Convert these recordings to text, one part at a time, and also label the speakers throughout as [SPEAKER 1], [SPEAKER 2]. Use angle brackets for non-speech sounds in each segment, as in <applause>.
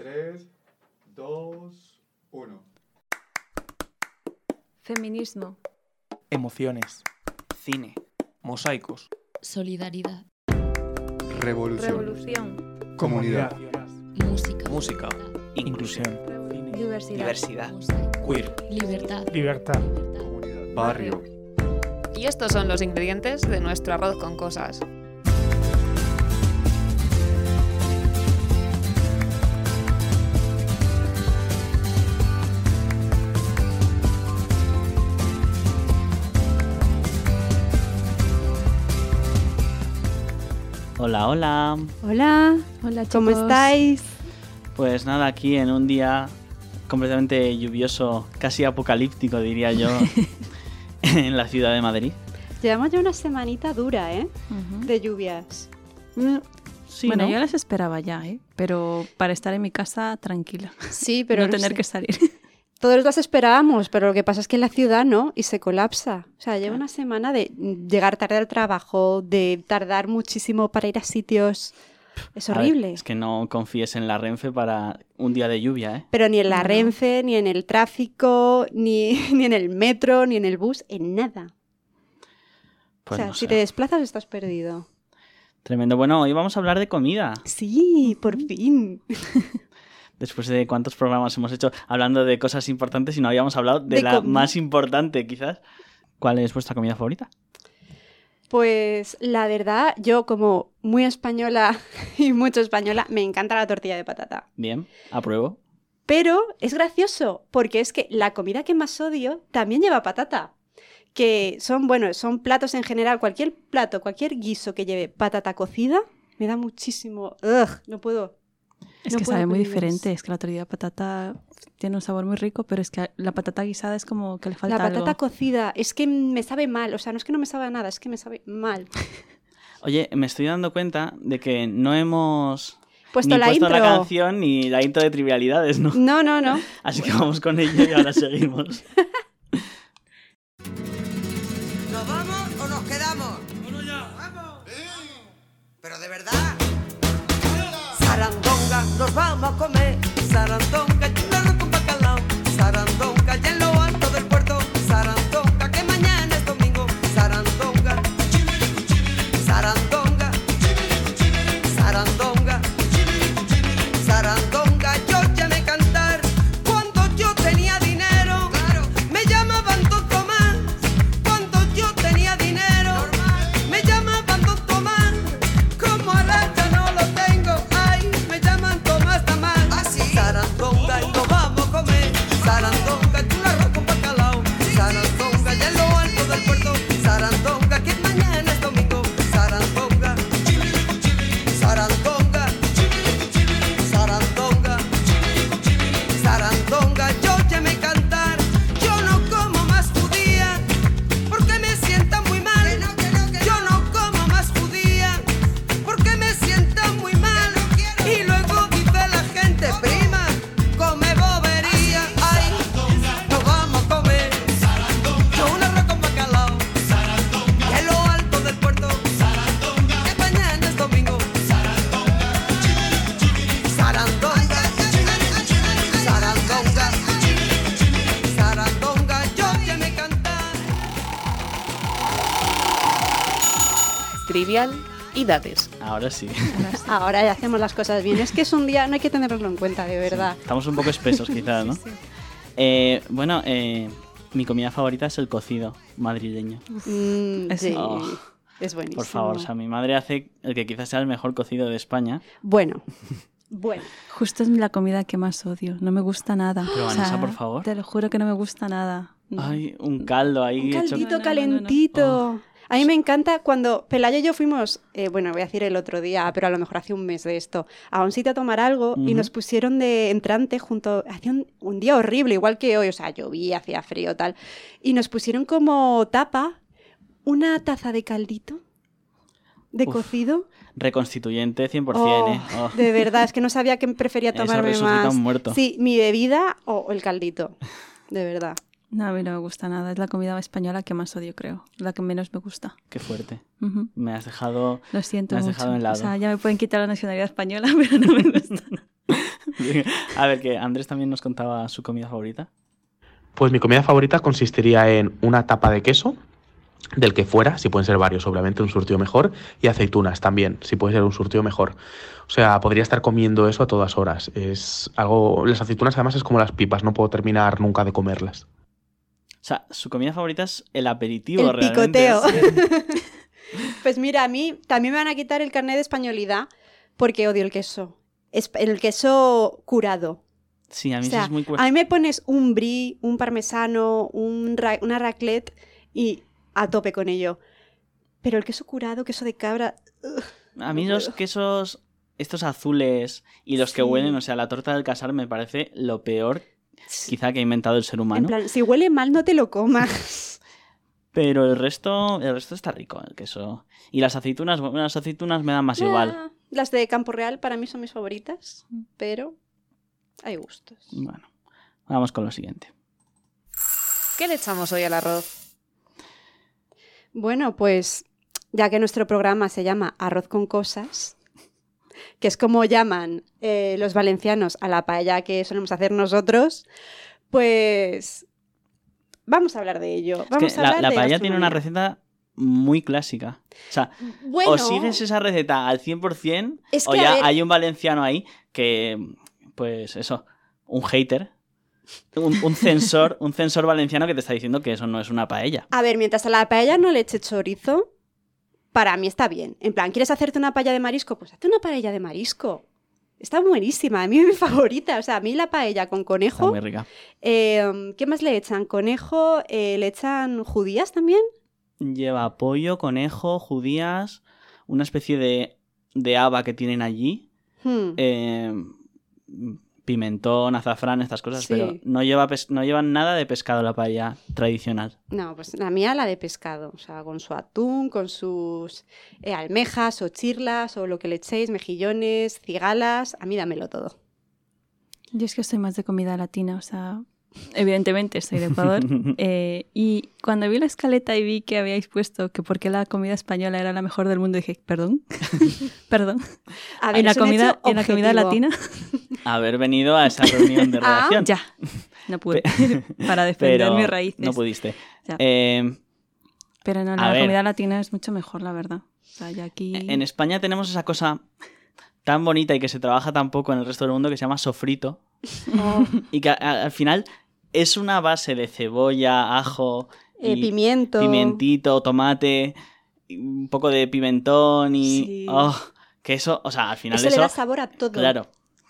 [SPEAKER 1] 3, 2, 1.
[SPEAKER 2] Feminismo.
[SPEAKER 3] Emociones. Cine. Mosaicos.
[SPEAKER 4] Solidaridad.
[SPEAKER 1] Revolución.
[SPEAKER 2] Revolución.
[SPEAKER 1] Comunidad.
[SPEAKER 4] Música.
[SPEAKER 3] Música. Inclusión.
[SPEAKER 2] Diversidad.
[SPEAKER 3] Diversidad.
[SPEAKER 4] Mosaico.
[SPEAKER 3] Queer.
[SPEAKER 4] Libertad.
[SPEAKER 5] Libertad.
[SPEAKER 1] Comunidad. Barrio.
[SPEAKER 6] Y estos son los ingredientes de nuestro arroz con cosas.
[SPEAKER 7] Hola, hola.
[SPEAKER 8] Hola,
[SPEAKER 2] Hola,
[SPEAKER 8] ¿cómo
[SPEAKER 2] chicos.
[SPEAKER 8] estáis?
[SPEAKER 7] Pues nada, aquí en un día completamente lluvioso, casi apocalíptico diría yo, <laughs> en la ciudad de Madrid.
[SPEAKER 8] Llevamos ya una semanita dura, ¿eh? De lluvias.
[SPEAKER 2] Mm,
[SPEAKER 7] Sí,
[SPEAKER 2] bueno,
[SPEAKER 7] ¿no?
[SPEAKER 2] yo las esperaba ya, ¿eh? Pero para estar en mi casa tranquila.
[SPEAKER 8] Sí, pero <laughs>
[SPEAKER 2] no tener
[SPEAKER 8] sé.
[SPEAKER 2] que salir.
[SPEAKER 8] Todos las esperábamos, pero lo que pasa es que en la ciudad no y se colapsa. O sea, lleva una semana de llegar tarde al trabajo, de tardar muchísimo para ir a sitios. Es
[SPEAKER 7] ver,
[SPEAKER 8] horrible.
[SPEAKER 7] es que no confíes en la Renfe para un día de lluvia, ¿eh?
[SPEAKER 8] Pero ni en la. Renfe, ni en el tráfico, <laughs> ni, ni en el metro, ni en el bus, en nada.
[SPEAKER 7] Pues
[SPEAKER 8] o sea,
[SPEAKER 7] no
[SPEAKER 8] si te desplazas estás perdido.
[SPEAKER 7] Tremendo. Bueno, hoy vamos a hablar de comida.
[SPEAKER 8] Sí, por fin. <laughs>
[SPEAKER 7] Después de cuántos programas hemos hecho hablando de cosas importantes y no habíamos hablado de,
[SPEAKER 8] De
[SPEAKER 7] la más importante, quizás. ¿Cuál es vuestra comida favorita?
[SPEAKER 8] Pues la verdad, yo como muy española <laughs> y mucho española, me encanta la tortilla de patata.
[SPEAKER 7] Bien, apruebo.
[SPEAKER 8] Pero es gracioso, porque es que la comida que más odio también lleva patata. Que son, bueno, son platos en general, cualquier plato, cualquier guiso que lleve patata cocida, me da muchísimo... Ugh, no puedo.
[SPEAKER 2] Es
[SPEAKER 8] No
[SPEAKER 2] que sabe muy diferente. Es que la tortilla de patata tiene un sabor muy rico, pero es que la patata guisada es como que le falta
[SPEAKER 8] La patata
[SPEAKER 2] algo.
[SPEAKER 8] cocida, es que me sabe mal, o sea, no es que no me sabe a nada, es que me sabe mal. <laughs>
[SPEAKER 7] Oye, me estoy dando cuenta de que no hemos
[SPEAKER 8] Puesto
[SPEAKER 7] ni
[SPEAKER 8] la
[SPEAKER 7] puesto
[SPEAKER 8] intro.
[SPEAKER 7] la canción ni la intro de trivialidades, ¿no?
[SPEAKER 8] No, no, no. <laughs>
[SPEAKER 7] Así que vamos con ello y ahora seguimos. <laughs>
[SPEAKER 9] ¿Nos vamos o nos quedamos? ¡Vamos ya! ¡Vamos! ¿Pero de verdad? Sarandonga, nos vamos a comer. Sarandonga,
[SPEAKER 6] Trivial y dates.
[SPEAKER 7] Ahora sí.
[SPEAKER 8] Ahora ya hacemos las cosas bien. Es que es un día, no hay que tenerlo en cuenta, de verdad.
[SPEAKER 7] Estamos un poco espesos <laughs> quizás, ¿no? Eh, bueno, eh, mi comida favorita es el cocido madrileño.
[SPEAKER 8] Mm,
[SPEAKER 2] Es-
[SPEAKER 8] sí,
[SPEAKER 7] Oh.
[SPEAKER 8] es buenísimo.
[SPEAKER 7] Por favor, o sea, mi madre hace el que quizás sea el mejor cocido de España.
[SPEAKER 8] Bueno, <laughs> bueno.
[SPEAKER 2] Justo es la comida que más odio. No me gusta nada.
[SPEAKER 7] Pero,
[SPEAKER 2] O sea,
[SPEAKER 7] Vanessa, por favor.
[SPEAKER 2] Te lo juro que no me gusta nada. No.
[SPEAKER 7] Ay, un caldo ahí
[SPEAKER 8] Un
[SPEAKER 7] hecho-
[SPEAKER 8] caldito
[SPEAKER 2] No, no, no, no, no.
[SPEAKER 8] A mí me encanta cuando Pelayo y yo fuimos, eh, bueno, voy a decir el otro día, pero a lo mejor hace un mes de esto, a un sitio a tomar algo y nos pusieron de entrante junto, hacía un, un día horrible, igual que hoy, o sea, llovía, hacía frío, tal, y nos pusieron como tapa una taza de caldito de
[SPEAKER 7] Uf,
[SPEAKER 8] cocido.
[SPEAKER 7] Reconstituyente 100%,
[SPEAKER 8] Oh,
[SPEAKER 7] ¿eh? Oh.
[SPEAKER 8] De verdad, es que no sabía que prefería <laughs>
[SPEAKER 7] Eso
[SPEAKER 8] tomarme
[SPEAKER 7] resucita
[SPEAKER 8] más.
[SPEAKER 7] un muerto.
[SPEAKER 8] Sí, mi bebida o el caldito. De verdad.
[SPEAKER 2] No, a mí no me gusta nada. Es la comida española que más odio, creo. La que menos me gusta.
[SPEAKER 7] Qué fuerte. Me has dejado,
[SPEAKER 2] Lo siento
[SPEAKER 7] me has
[SPEAKER 2] mucho.
[SPEAKER 7] dejado en lado.
[SPEAKER 2] O sea, ya me pueden quitar la nacionalidad española, <laughs> pero no me gusta nada. <laughs>
[SPEAKER 7] A ver, que Andrés también nos contaba su comida favorita.
[SPEAKER 5] Pues mi comida favorita consistiría en una tapa de queso, del que fuera, si pueden ser varios, obviamente un surtido mejor, y aceitunas también, si puede ser un surtido mejor. O sea, podría estar comiendo eso a todas horas. Es algo. Las aceitunas además es como las pipas, no puedo terminar nunca de comerlas.
[SPEAKER 7] O sea, su comida favorita es el aperitivo
[SPEAKER 8] El
[SPEAKER 7] realmente.
[SPEAKER 8] picoteo. <laughs> Pues mira, a mí también me van a quitar el carnet de españolidad porque odio el queso. Es el queso curado.
[SPEAKER 7] Sí, a mí
[SPEAKER 8] O
[SPEAKER 7] sí
[SPEAKER 8] sea,
[SPEAKER 7] es muy
[SPEAKER 8] a
[SPEAKER 7] cuesta.
[SPEAKER 8] mí me pones un brie, un parmesano, un ra- una raclette y a tope con ello. Pero el queso curado, queso de cabra... ugh,
[SPEAKER 7] A mí
[SPEAKER 8] no
[SPEAKER 7] los
[SPEAKER 8] puedo.
[SPEAKER 7] quesos, estos azules y los que huelen, o sea, la torta del casar me parece lo peor quizá que ha inventado el ser
[SPEAKER 8] En
[SPEAKER 7] humano.
[SPEAKER 8] plan, si huele mal no te lo comas. <laughs>
[SPEAKER 7] Pero el resto, el resto está rico, el queso. Y las aceitunas, bueno, las aceitunas me dan más igual.
[SPEAKER 8] Ah, Las de Campo Real para mí son mis favoritas, pero hay gustos.
[SPEAKER 7] Bueno, vamos con lo siguiente.
[SPEAKER 6] ¿Qué le echamos hoy al arroz?
[SPEAKER 8] Bueno, pues ya que nuestro programa se llama Arroz con cosas, que es como llaman eh, los valencianos a la paella que solemos hacer nosotros, pues vamos a hablar de ello.
[SPEAKER 7] Es
[SPEAKER 8] Vamos
[SPEAKER 7] que
[SPEAKER 8] a
[SPEAKER 7] la,
[SPEAKER 8] hablar
[SPEAKER 7] la
[SPEAKER 8] de
[SPEAKER 7] paella tiene una receta muy clásica. O sea,
[SPEAKER 8] Bueno,
[SPEAKER 7] o sigues esa receta al 100%
[SPEAKER 8] Es
[SPEAKER 7] o
[SPEAKER 8] que,
[SPEAKER 7] ya
[SPEAKER 8] ver-
[SPEAKER 7] hay un valenciano ahí que, pues eso, un hater, un, un censor, un censor valenciano que te está diciendo que eso no es una paella.
[SPEAKER 8] A ver, mientras a la paella no le eche chorizo, para mí está bien. En plan, ¿quieres hacerte una paella de marisco? Pues hazte una paella de marisco. Está buenísima, a mí es mi <laughs> favorita. O sea, a mí la paella con
[SPEAKER 7] Está
[SPEAKER 8] conejo.
[SPEAKER 7] muy rica.
[SPEAKER 8] eh, ¿Qué más le echan? Conejo, eh, le echan judías también.
[SPEAKER 7] Lleva pollo, conejo, judías, una especie de, de haba que tienen allí,
[SPEAKER 8] Hmm.
[SPEAKER 7] eh, pimentón, azafrán, estas cosas,
[SPEAKER 8] Sí.
[SPEAKER 7] pero no, lleva no llevan nada de pescado la paella tradicional.
[SPEAKER 8] No, pues la mía la de pescado. O sea, con su atún, con sus eh, almejas o chirlas o lo que le echéis, mejillones, cigalas. A mí dámelo todo.
[SPEAKER 2] Yo es que soy más de comida latina, o sea, evidentemente soy de Ecuador. <laughs> eh, y cuando vi la escaleta y vi que habíais puesto que por qué la comida española era la mejor del mundo, dije, perdón, <laughs> perdón.
[SPEAKER 8] A ver,
[SPEAKER 2] ¿En la, comida, ¿En la comida latina? <laughs>
[SPEAKER 7] Haber venido a esa reunión de
[SPEAKER 8] Ah,
[SPEAKER 7] redacción.
[SPEAKER 2] ya, no pude. Para defender
[SPEAKER 7] pero
[SPEAKER 2] mis raíces.
[SPEAKER 7] no pudiste. Eh,
[SPEAKER 2] Pero no, la
[SPEAKER 7] ver.
[SPEAKER 2] comida latina es mucho mejor, la verdad. O sea, ya aquí...
[SPEAKER 7] en España tenemos esa cosa tan bonita y que se trabaja tan poco en el resto del mundo que se llama sofrito
[SPEAKER 8] Oh,
[SPEAKER 7] y que a- al final es una base de cebolla, ajo,
[SPEAKER 8] eh,
[SPEAKER 7] y
[SPEAKER 8] pimiento.
[SPEAKER 7] pimentito, tomate, un poco de pimentón y...
[SPEAKER 8] Sí.
[SPEAKER 7] oh, que eso, o sea, al final
[SPEAKER 8] Eso,
[SPEAKER 7] eso...
[SPEAKER 8] le da sabor a todo.
[SPEAKER 7] claro,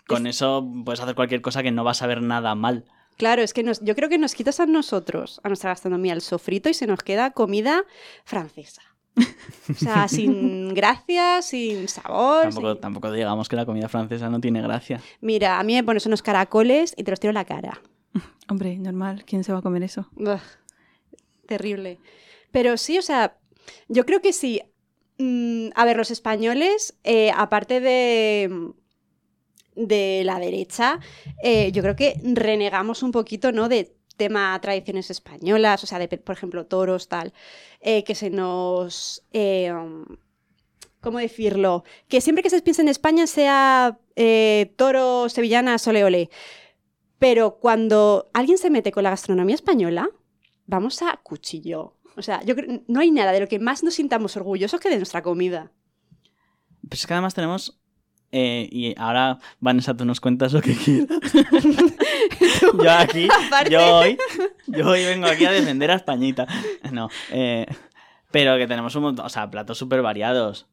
[SPEAKER 7] con eso puedes hacer cualquier cosa que no va a saber nada mal.
[SPEAKER 8] Claro, es que nos- yo creo que nos quitas a nosotros, a nuestra gastronomía, el sofrito y se nos queda comida francesa. O sea, <laughs> sin gracia, sin sabor.
[SPEAKER 7] Tampoco,
[SPEAKER 8] sin-
[SPEAKER 7] tampoco digamos que la comida francesa no tiene gracia.
[SPEAKER 8] Mira, a mí me pones unos caracoles y te los tiro en la cara. <laughs>
[SPEAKER 2] Hombre, normal, ¿quién se va a comer eso?
[SPEAKER 8] Ugh, terrible. Pero sí, o sea, yo creo que sí. Mm, a ver, los españoles, eh, aparte de, de la derecha, eh, yo creo que renegamos un poquito, ¿no? De tema tradiciones españolas, o sea, de, por ejemplo, toros, tal, eh, que se nos... eh, ¿Cómo decirlo? Que siempre que se piensa en España sea eh, toro, sevillanas, ole, ole. Pero cuando alguien se mete con la gastronomía española, vamos a cuchillo. O sea, yo creo no hay nada de lo que más nos sintamos orgullosos que de nuestra comida.
[SPEAKER 7] Pues es que además tenemos... eh, y ahora, Vanessa, tú nos cuentas lo que quieras. <laughs> yo aquí,
[SPEAKER 8] Aparte-
[SPEAKER 7] yo hoy, yo hoy vengo aquí a defender a Españita. No, eh, pero que tenemos un montón, o sea, platos súper variados.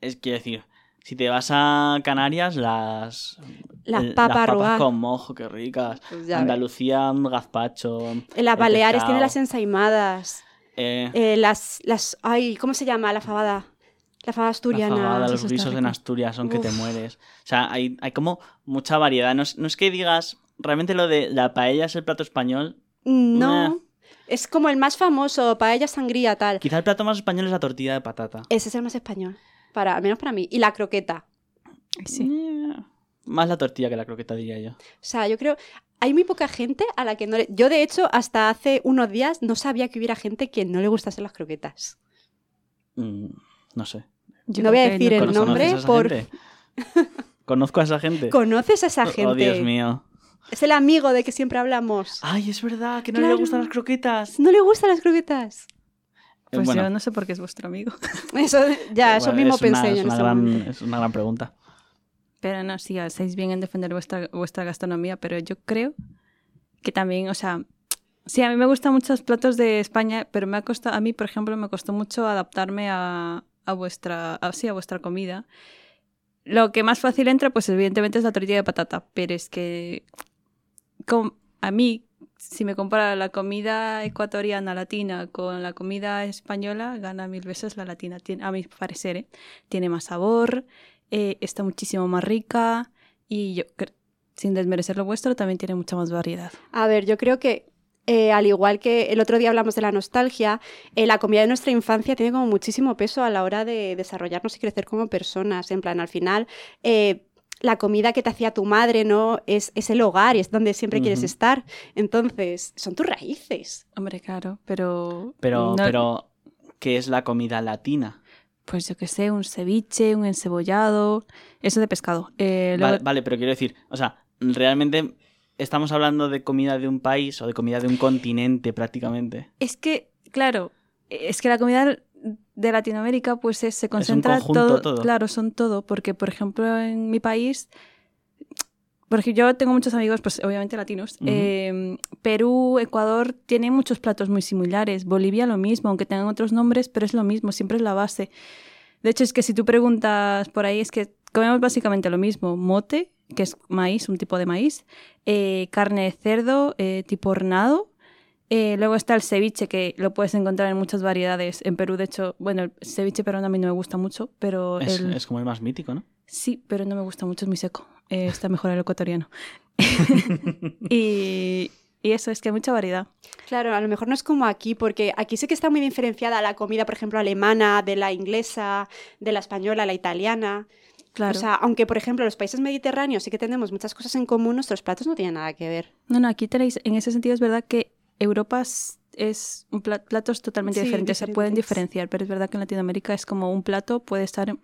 [SPEAKER 7] Es quiero decir, si te vas a Canarias, las...
[SPEAKER 8] Las
[SPEAKER 7] el-
[SPEAKER 8] papas
[SPEAKER 7] las papas
[SPEAKER 8] arrugadas.
[SPEAKER 7] con mojo, qué ricas.
[SPEAKER 8] Pues ves.
[SPEAKER 7] Andalucía, gazpacho.
[SPEAKER 8] En las Baleares tiene las ensaimadas.
[SPEAKER 7] eh,
[SPEAKER 8] las, las. Ay, ¿cómo se llama? La fabada. La fabada
[SPEAKER 7] La
[SPEAKER 8] asturiana.
[SPEAKER 7] fabada,
[SPEAKER 2] eso
[SPEAKER 7] los guisos en. Asturias son que te mueres. O sea, hay, hay como mucha variedad. No es, no es que digas, realmente lo de la paella es el plato español.
[SPEAKER 8] No. Es como el más famoso, paella sangría, tal.
[SPEAKER 7] Quizá el plato más español es la tortilla de patata.
[SPEAKER 8] Ese es el más español. Para, al menos para mí. Y la croqueta.
[SPEAKER 2] Sí.
[SPEAKER 7] Más la tortilla que la croqueta, diría yo.
[SPEAKER 8] O sea, yo creo. Hay muy poca gente a la que no le. Yo, de hecho, hasta hace unos días no sabía que hubiera gente que no le gustasen las croquetas.
[SPEAKER 7] Mm, no sé.
[SPEAKER 2] Yo
[SPEAKER 8] No voy a decir el
[SPEAKER 7] ¿Conoces
[SPEAKER 8] nombre por-
[SPEAKER 7] gente? <laughs> Conozco a esa gente.
[SPEAKER 8] ¿Conoces a esa gente?
[SPEAKER 7] Oh, Dios mío.
[SPEAKER 8] Es el amigo de que siempre hablamos.
[SPEAKER 7] Ay, es verdad, que no
[SPEAKER 8] Claro.
[SPEAKER 7] le gustan las croquetas.
[SPEAKER 8] ¿No le gustan las croquetas?
[SPEAKER 2] Pues
[SPEAKER 7] Bueno,
[SPEAKER 2] yo no sé por qué es vuestro amigo. <laughs>
[SPEAKER 8] Eso, ya, eso
[SPEAKER 7] bueno,
[SPEAKER 8] mismo
[SPEAKER 7] es una-
[SPEAKER 8] pensé yo
[SPEAKER 7] es
[SPEAKER 8] en
[SPEAKER 7] una
[SPEAKER 8] ese
[SPEAKER 7] gran-
[SPEAKER 8] momento.
[SPEAKER 7] Es una gran pregunta.
[SPEAKER 2] Pero no, sí, estáis bien en defender vuestra, vuestra gastronomía, pero yo creo que también, o sea, sí, a mí me gustan muchos platos de España, pero me ha costado, a mí, por ejemplo, me costó mucho adaptarme a, a vuestra, a, vuestra comida. Lo que más fácil entra, pues evidentemente es la tortilla de patata, pero es que com- a mí, si me compara la comida ecuatoriana latina con la comida española, gana mil veces la latina, a mi parecer, ¿eh? Tiene más sabor, eh, está muchísimo más rica y yo, sin desmerecer lo vuestro, también tiene mucha más variedad.
[SPEAKER 8] A ver, yo creo que eh, al igual que el otro día hablamos de la nostalgia, eh, la comida de nuestra infancia tiene como muchísimo peso a la hora de desarrollarnos y crecer como personas. En plan, al final, eh, la comida que te hacía tu madre, ¿no? Es, es el hogar y es donde siempre quieres estar. Entonces, son tus raíces.
[SPEAKER 2] Hombre, claro, pero...
[SPEAKER 7] Pero,
[SPEAKER 2] no-
[SPEAKER 7] pero, ¿qué es la comida latina?
[SPEAKER 2] Pues yo qué sé, un ceviche, un encebollado, eso de pescado. Eh, luego-
[SPEAKER 7] Vale, vale, pero quiero decir, o sea, realmente estamos hablando de comida de un país o de comida de un continente prácticamente.
[SPEAKER 2] Es que, claro, es que la comida de Latinoamérica pues es- se concentra
[SPEAKER 7] conjunto
[SPEAKER 2] todo,
[SPEAKER 7] todo.
[SPEAKER 2] claro, son todo, porque por ejemplo en mi país, porque yo tengo muchos amigos, pues obviamente latinos, eh, Perú, Ecuador tienen muchos platos muy similares, Bolivia lo mismo, aunque tengan otros nombres, pero es lo mismo, siempre es la base. De hecho es que si tú preguntas por ahí es que comemos básicamente lo mismo, mote, que es maíz, un tipo de maíz, eh, carne de cerdo eh, tipo hornado, eh, luego está el ceviche, que lo puedes encontrar en muchas variedades. En Perú, de hecho, bueno, el ceviche peruano a mí no me gusta mucho, pero
[SPEAKER 7] Es,
[SPEAKER 2] el-
[SPEAKER 7] es como el más mítico, ¿no?
[SPEAKER 2] sí, pero no me gusta mucho, es muy seco. Eh, está mejor el ecuatoriano. <laughs> y, y eso, es que hay mucha variedad.
[SPEAKER 8] Claro, a lo mejor no es como aquí, porque aquí sí que está muy diferenciada la comida, por ejemplo, alemana, de la inglesa, de la española, la italiana.
[SPEAKER 2] Claro.
[SPEAKER 8] O sea, aunque, por ejemplo, los países mediterráneos sí que tenemos muchas cosas en común, nuestros platos no tienen nada que ver.
[SPEAKER 2] no, no, aquí tenéis, en ese sentido es verdad que Europa es, es un pla- platos totalmente
[SPEAKER 8] Sí,
[SPEAKER 2] diferentes, se pueden diferenciar, pero es verdad que en Latinoamérica es como un plato, puede estar... en-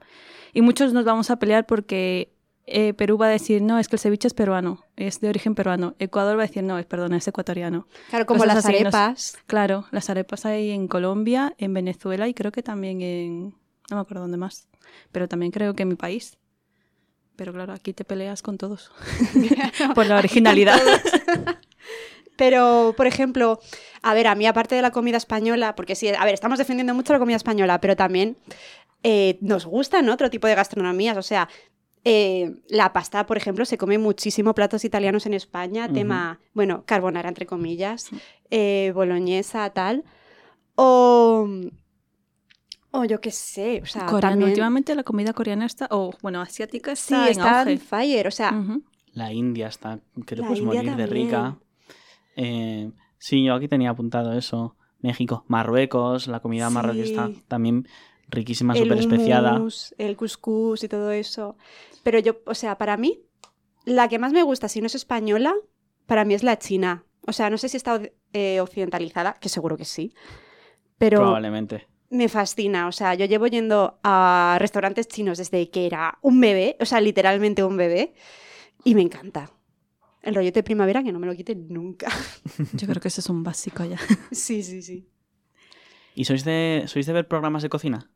[SPEAKER 2] Y muchos nos vamos a pelear porque eh, Perú va a decir, no, es que el ceviche es peruano, es de origen peruano. Ecuador va a decir, no, es, perdona, es ecuatoriano.
[SPEAKER 8] Claro, como
[SPEAKER 2] Cosas
[SPEAKER 8] las
[SPEAKER 2] así, nos-
[SPEAKER 8] arepas.
[SPEAKER 2] Claro, las arepas hay en Colombia, en Venezuela y creo que también en... No me acuerdo dónde más, pero también creo que en mi país. Pero claro, aquí te peleas con todos <laughs> <laughs> por la originalidad. <laughs>
[SPEAKER 8] Pero, por ejemplo, a ver, a mí aparte de la comida española, porque sí, a ver, estamos defendiendo mucho la comida española, pero también eh, nos gustan otro tipo de gastronomías. O sea, eh, la pasta, por ejemplo, se come muchísimo platos italianos en España, tema, bueno, carbonara entre comillas, eh, boloñesa, tal. O, o yo qué sé, o sea,
[SPEAKER 2] Coreano,
[SPEAKER 8] también...
[SPEAKER 2] últimamente la comida coreana está, o bueno, asiática
[SPEAKER 8] Sí,
[SPEAKER 2] está en
[SPEAKER 8] está
[SPEAKER 2] auge.
[SPEAKER 8] fire, o sea.
[SPEAKER 7] La India está, que te
[SPEAKER 8] La
[SPEAKER 7] puedes
[SPEAKER 8] India
[SPEAKER 7] morir de rica. Eh, sí, yo aquí tenía apuntado eso. México, Marruecos, la comida marroquí está
[SPEAKER 8] Sí.
[SPEAKER 7] también riquísima, súper especiada.
[SPEAKER 8] el couscous y todo eso. Pero yo, o sea, para mí, la que más me gusta, si no es española, para mí es la china. O sea, no sé si está eh, occidentalizada, que seguro que sí. Pero
[SPEAKER 7] Probablemente.
[SPEAKER 8] Me fascina. O sea, yo llevo yendo a restaurantes chinos desde que era un bebé, o sea, literalmente un bebé, y me encanta. El rollete de primavera que no me lo quiten nunca. <laughs>
[SPEAKER 2] Yo creo que eso es un básico ya. <laughs>
[SPEAKER 8] sí, sí, sí.
[SPEAKER 7] ¿Y sois de, sois de ver programas de cocina?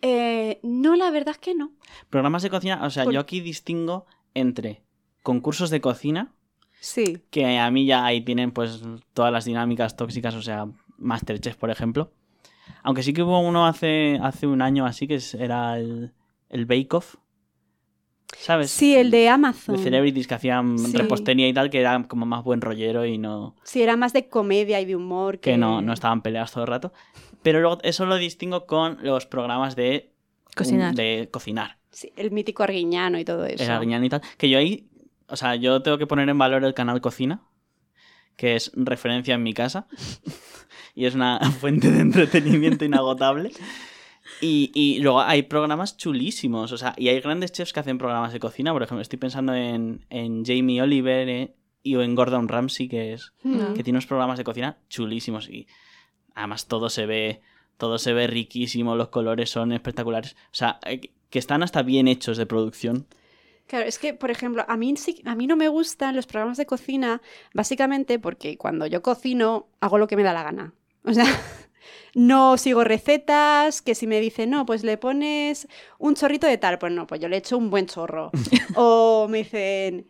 [SPEAKER 8] Eh, no, la verdad es que no.
[SPEAKER 7] Programas de cocina, o sea,
[SPEAKER 8] Por-
[SPEAKER 7] yo aquí distingo entre concursos de cocina,
[SPEAKER 8] Sí.
[SPEAKER 7] que a mí ya ahí tienen pues todas las dinámicas tóxicas, o sea, Masterchef, por ejemplo. Aunque sí que hubo uno hace, hace un año así, que era el, el Bake Off. ¿Sabes?
[SPEAKER 8] Sí, el de Amazon.
[SPEAKER 7] De celebrities que hacían
[SPEAKER 8] Sí.
[SPEAKER 7] repostería y tal, que era como más buen rollero y no...
[SPEAKER 8] Sí, era más de comedia y de humor. Que,
[SPEAKER 7] que no, no estaban peleados todo el rato. Pero luego eso lo distingo con los programas de
[SPEAKER 2] Cocinar.
[SPEAKER 7] de cocinar.
[SPEAKER 8] Sí, el mítico Arguiñano y todo eso.
[SPEAKER 7] El Arguiñano y tal. Que yo ahí, o sea, yo tengo que poner en valor el canal Cocina, que es referencia en mi casa. <laughs> y es una <laughs> fuente de entretenimiento inagotable. Y, y luego hay programas chulísimos, o sea, y hay grandes chefs que hacen programas de cocina. Por ejemplo, estoy pensando en, en Jamie Oliver eh, y en Gordon Ramsay, que es
[SPEAKER 8] Mm.
[SPEAKER 7] que tiene unos programas de cocina chulísimos y además todo se ve todo se ve riquísimo, los colores son espectaculares, o sea, eh, que están hasta bien hechos de producción.
[SPEAKER 8] Claro, es que, por ejemplo, a mí, a mí no me gustan los programas de cocina, básicamente porque cuando yo cocino hago lo que me da la gana. <laughs> O sea, no sigo recetas, que si me dicen, no, pues le pones un chorrito de tal, pues no, pues yo le echo un buen chorro. <laughs> o me dicen,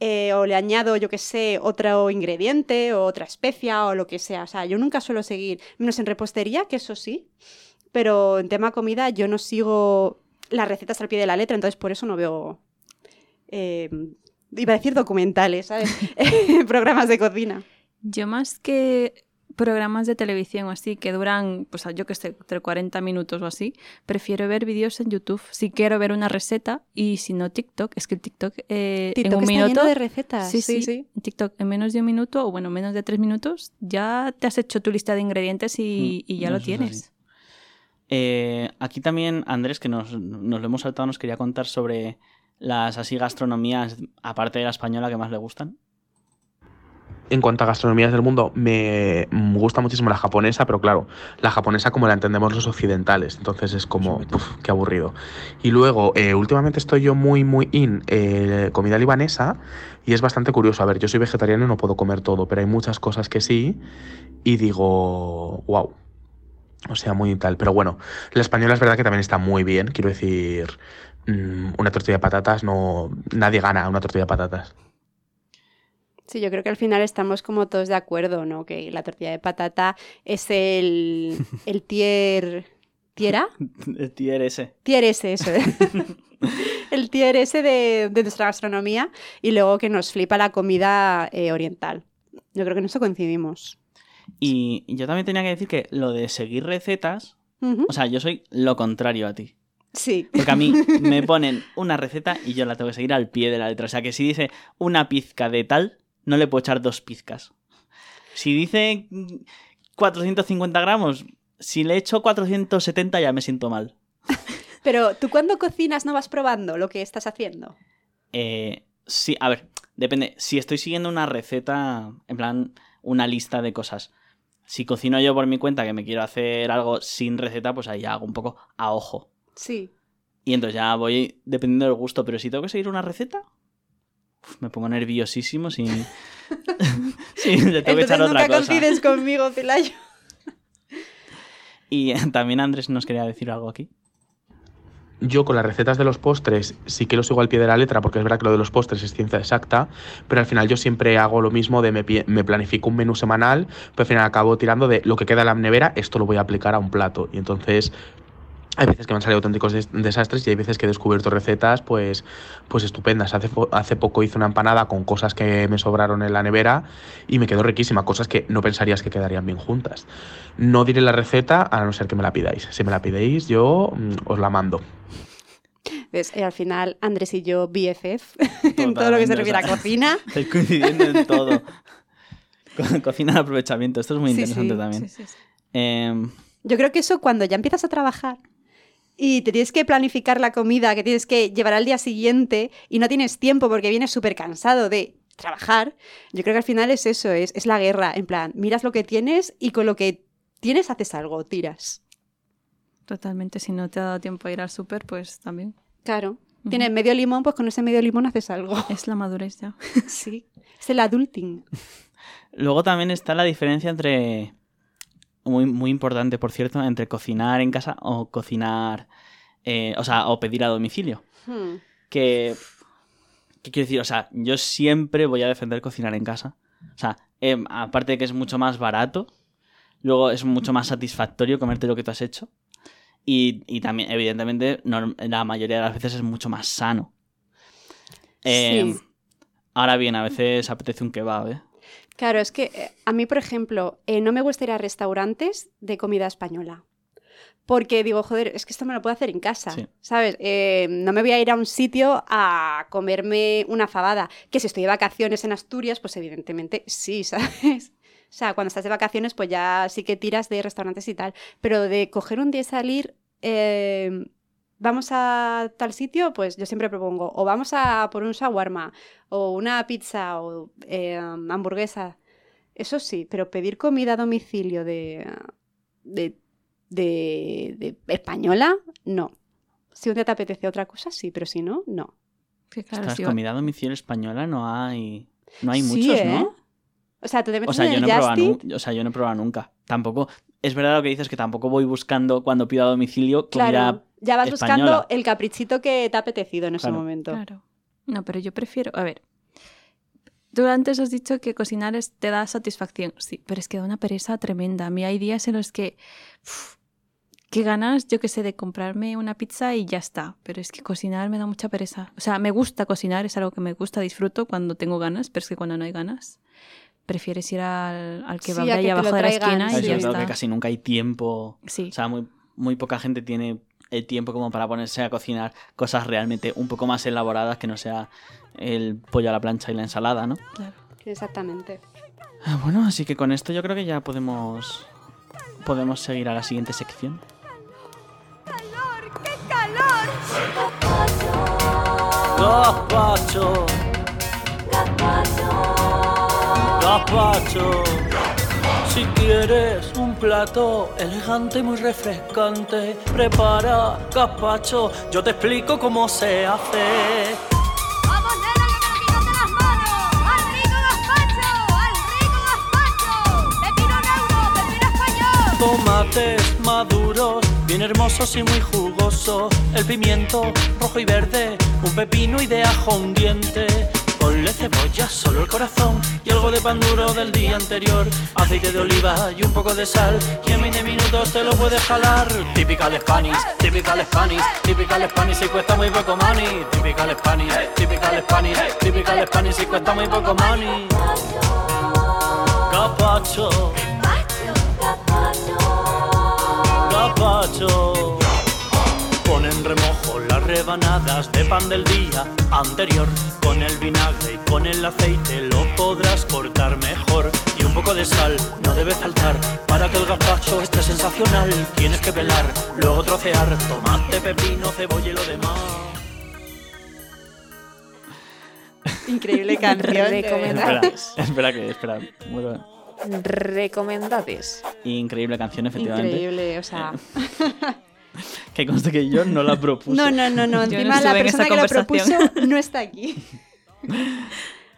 [SPEAKER 8] eh, o le añado, yo qué sé, otro ingrediente o otra especia o lo que sea. O sea, yo nunca suelo seguir, menos en repostería, que eso sí, pero en tema comida yo no sigo las recetas al pie de la letra, entonces por eso no veo, eh, iba a decir documentales, ¿sabes? <laughs> Programas de cocina.
[SPEAKER 2] Yo más que programas de televisión así que duran, pues yo que sé, entre 40 minutos o así, prefiero ver vídeos en YouTube. Si quiero ver una receta y si no TikTok, es que el TikTok, eh,
[SPEAKER 8] TikTok
[SPEAKER 2] en un
[SPEAKER 8] está
[SPEAKER 2] minuto...
[SPEAKER 8] lleno de recetas.
[SPEAKER 2] Sí, sí, En TikTok en menos de un minuto o bueno, menos de tres minutos ya te has hecho tu lista de ingredientes y, y ya
[SPEAKER 7] Mm,
[SPEAKER 2] lo tienes.
[SPEAKER 7] Eh, aquí también Andrés, que nos, nos lo hemos saltado, nos quería contar sobre las así gastronomías, aparte de la española, que más le gustan.
[SPEAKER 5] En cuanto a gastronomías del mundo, me gusta muchísimo la japonesa, pero claro, la japonesa como la entendemos los occidentales, entonces es como, uf, qué aburrido. Y luego, eh, últimamente estoy yo muy, muy in eh, comida libanesa y es bastante curioso. A ver, yo soy vegetariano y no puedo comer todo, pero hay muchas cosas que sí y digo, wow. O sea, muy tal. Pero bueno, la española es verdad que también está muy bien. Quiero decir, mm, una tortilla de patatas, no. Nadie gana una tortilla de patatas.
[SPEAKER 8] Sí, yo creo que al final estamos como todos de acuerdo, ¿no? Que la tortilla de patata es el, <laughs> el tier... ¿Tiera? <laughs>
[SPEAKER 7] El tier ese.
[SPEAKER 8] Tier ese, eso. <laughs> el tier ese de, de nuestra gastronomía y luego que nos flipa la comida eh, oriental. Yo creo que en eso coincidimos.
[SPEAKER 7] Y yo también tenía que decir que lo de seguir recetas, o sea, yo soy lo contrario a ti.
[SPEAKER 8] Sí.
[SPEAKER 7] Porque a mí me ponen una receta y yo la tengo que seguir al pie de la letra. O sea, que si dice una pizca de tal, no le puedo echar dos pizcas. Si dice mm, 450 gramos, si le echo 470 ya me siento mal. <laughs>
[SPEAKER 8] Pero tú cuando cocinas no vas probando lo que estás haciendo.
[SPEAKER 7] Eh, sí, a ver, depende. Si estoy siguiendo una receta, en plan, una lista de cosas. Si cocino yo por mi cuenta que me quiero hacer algo sin receta, pues ahí ya hago un poco a ojo.
[SPEAKER 8] Sí.
[SPEAKER 7] Y entonces ya voy dependiendo del gusto. Pero si tengo que seguir una receta, uf, me pongo nerviosísimo si. <laughs> <laughs> sí, le tengo que
[SPEAKER 8] Entonces
[SPEAKER 7] echar otra
[SPEAKER 8] nunca
[SPEAKER 7] cosa.
[SPEAKER 8] coincides conmigo, <laughs> Pilayo.
[SPEAKER 7] Y eh, también Andrés nos quería decir algo aquí.
[SPEAKER 5] Yo con las recetas de los postres sí que lo sigo al pie de la letra, porque es verdad que lo de los postres es ciencia exacta, pero al final yo siempre hago lo mismo de me, me planifico un menú semanal, pero al final acabo tirando de lo que queda en la nevera, esto lo voy a aplicar a un plato. Y entonces hay veces que me han salido auténticos des- desastres y hay veces que he descubierto recetas pues, pues estupendas. Hace, hace poco hice una empanada con cosas que me sobraron en la nevera y me quedó riquísima, cosas que no pensarías que quedarían bien juntas. No diré la receta a no ser que me la pidáis. Si me la pidéis, yo mm, os la mando.
[SPEAKER 8] ¿Ves? Al final, Andrés y yo, BFF, <laughs> en todo lo que se
[SPEAKER 7] o
[SPEAKER 8] refiere a cocina. <laughs>
[SPEAKER 7] Estáis coincidiendo en todo. Co- Cocina de aprovechamiento. Esto es muy interesante
[SPEAKER 8] sí,
[SPEAKER 7] también.
[SPEAKER 2] Sí, sí, sí.
[SPEAKER 7] Em,
[SPEAKER 8] Yo creo que eso cuando ya empiezas a trabajar y te tienes que planificar la comida que tienes que llevar al día siguiente y no tienes tiempo porque vienes súper cansado de trabajar, yo creo que al final es eso, es, es la guerra. En plan, miras lo que tienes y con lo que tienes haces algo, tiras.
[SPEAKER 2] Totalmente. Si no te ha dado tiempo a ir al súper, pues también.
[SPEAKER 8] Claro. Tienes medio limón, pues con ese medio limón haces algo. <laughs>
[SPEAKER 2] Es la madurez ya.
[SPEAKER 8] sí. Es el adulting.
[SPEAKER 7] Luego también está la diferencia entre. Muy, muy importante, por cierto, entre cocinar en casa o cocinar. eh, o sea, o pedir a domicilio.
[SPEAKER 8] Hmm.
[SPEAKER 7] Que. ¿Qué quiero decir? O sea, yo siempre voy a defender cocinar en casa. O sea, em, aparte de que es mucho más barato, luego es mucho más satisfactorio comerte lo que tú has hecho. Y, y también, evidentemente, la mayoría de las veces es mucho más sano. Em,
[SPEAKER 8] Sí.
[SPEAKER 7] Ahora bien, a veces apetece un kebab, ¿eh?
[SPEAKER 8] Claro, es que eh, a mí, por ejemplo, eh, no me gusta ir a restaurantes de comida española. Porque digo, joder, es que esto me lo puedo hacer en casa,
[SPEAKER 7] Sí.
[SPEAKER 8] ¿sabes? Eh, no me voy a ir a un sitio a comerme una fabada. Que si estoy de vacaciones en Asturias, pues evidentemente sí, <laughs> ¿sabes? O sea, cuando estás de vacaciones, pues ya sí que tiras de restaurantes y tal. Pero de coger un día y salir, eh, vamos a tal sitio, pues yo siempre propongo, o vamos a por un shawarma, o una pizza, o eh, hamburguesa. Eso sí, pero pedir comida a domicilio de, de, de, de española, no. Si un día te apetece otra cosa, sí, pero si no, no.
[SPEAKER 2] Que claro,
[SPEAKER 7] Ostras,
[SPEAKER 2] si-
[SPEAKER 7] comida a domicilio española no hay. No hay
[SPEAKER 8] Sí,
[SPEAKER 7] muchos,
[SPEAKER 8] ¿eh?
[SPEAKER 7] ¿no?
[SPEAKER 8] O sea, tú te metes
[SPEAKER 7] O sea,
[SPEAKER 8] en
[SPEAKER 7] yo
[SPEAKER 8] el
[SPEAKER 7] no, he probado o sea, yo no he probado nunca. Tampoco. Es verdad lo que dices, que tampoco voy buscando cuando pido a domicilio comida.
[SPEAKER 8] Claro, ya vas
[SPEAKER 7] española.
[SPEAKER 8] buscando el caprichito que te ha apetecido en ese
[SPEAKER 7] Claro.
[SPEAKER 8] momento.
[SPEAKER 2] Claro. No, pero yo prefiero. A ver. Tú antes has dicho que cocinar es- te da satisfacción. Sí, pero es que da una pereza tremenda. A mí hay días en los que. que ganas, yo que sé, de comprarme una pizza y ya está. Pero es que cocinar me da mucha pereza. O sea, me gusta cocinar, es algo que me gusta, disfruto cuando tengo ganas, pero es que cuando no hay ganas, prefieres ir al, al que
[SPEAKER 8] Sí,
[SPEAKER 2] va
[SPEAKER 8] a que
[SPEAKER 2] ahí abajo de la esquina
[SPEAKER 7] Ah,
[SPEAKER 2] y
[SPEAKER 7] es
[SPEAKER 2] ya
[SPEAKER 7] verdad
[SPEAKER 2] está.
[SPEAKER 7] que casi nunca hay tiempo.
[SPEAKER 2] Sí.
[SPEAKER 7] O sea, muy, muy poca gente tiene el tiempo como para ponerse a cocinar cosas realmente un poco más elaboradas que no sea el pollo a la plancha y la ensalada, ¿no?
[SPEAKER 2] claro.
[SPEAKER 8] Exactamente.
[SPEAKER 7] Ah, Bueno, así que con esto yo creo que ya podemos podemos seguir a la siguiente sección.
[SPEAKER 10] Gazpacho. Gazpacho. Si quieres un plato elegante y muy refrescante, prepara gazpacho. Yo te explico cómo se hace. Tomates maduros, bien hermosos y muy jugosos. El pimiento rojo y verde, un pepino y de ajo un diente. Ponle cebolla, solo el corazón y algo de pan duro del día anterior. Aceite de oliva y un poco de sal. Y en 20 minutos te lo puedes jalar. Typical Spanish, typical Spanish, typical Spanish y cuesta muy poco money. Typical Spanish, typical Spanish, typical Spanish y cuesta muy poco money. En remojo las rebanadas de pan del día anterior. Con el vinagre y con el aceite lo podrás cortar mejor. Y un poco de sal no debe faltar. Para que el gazpacho esté sensacional, tienes que pelar, luego trocear tomate, pepino, cebolla y lo demás.
[SPEAKER 8] Increíble <laughs> canción.
[SPEAKER 7] Espera, espera que espera. Bueno,
[SPEAKER 6] Recomendades.
[SPEAKER 7] increíble canción efectivamente.
[SPEAKER 8] Increíble, o sea. <laughs> <laughs>
[SPEAKER 7] Que conste que yo no la <laughs> propuse.
[SPEAKER 8] No, no, no, no. Encima la persona que lo propuso no está aquí. <laughs>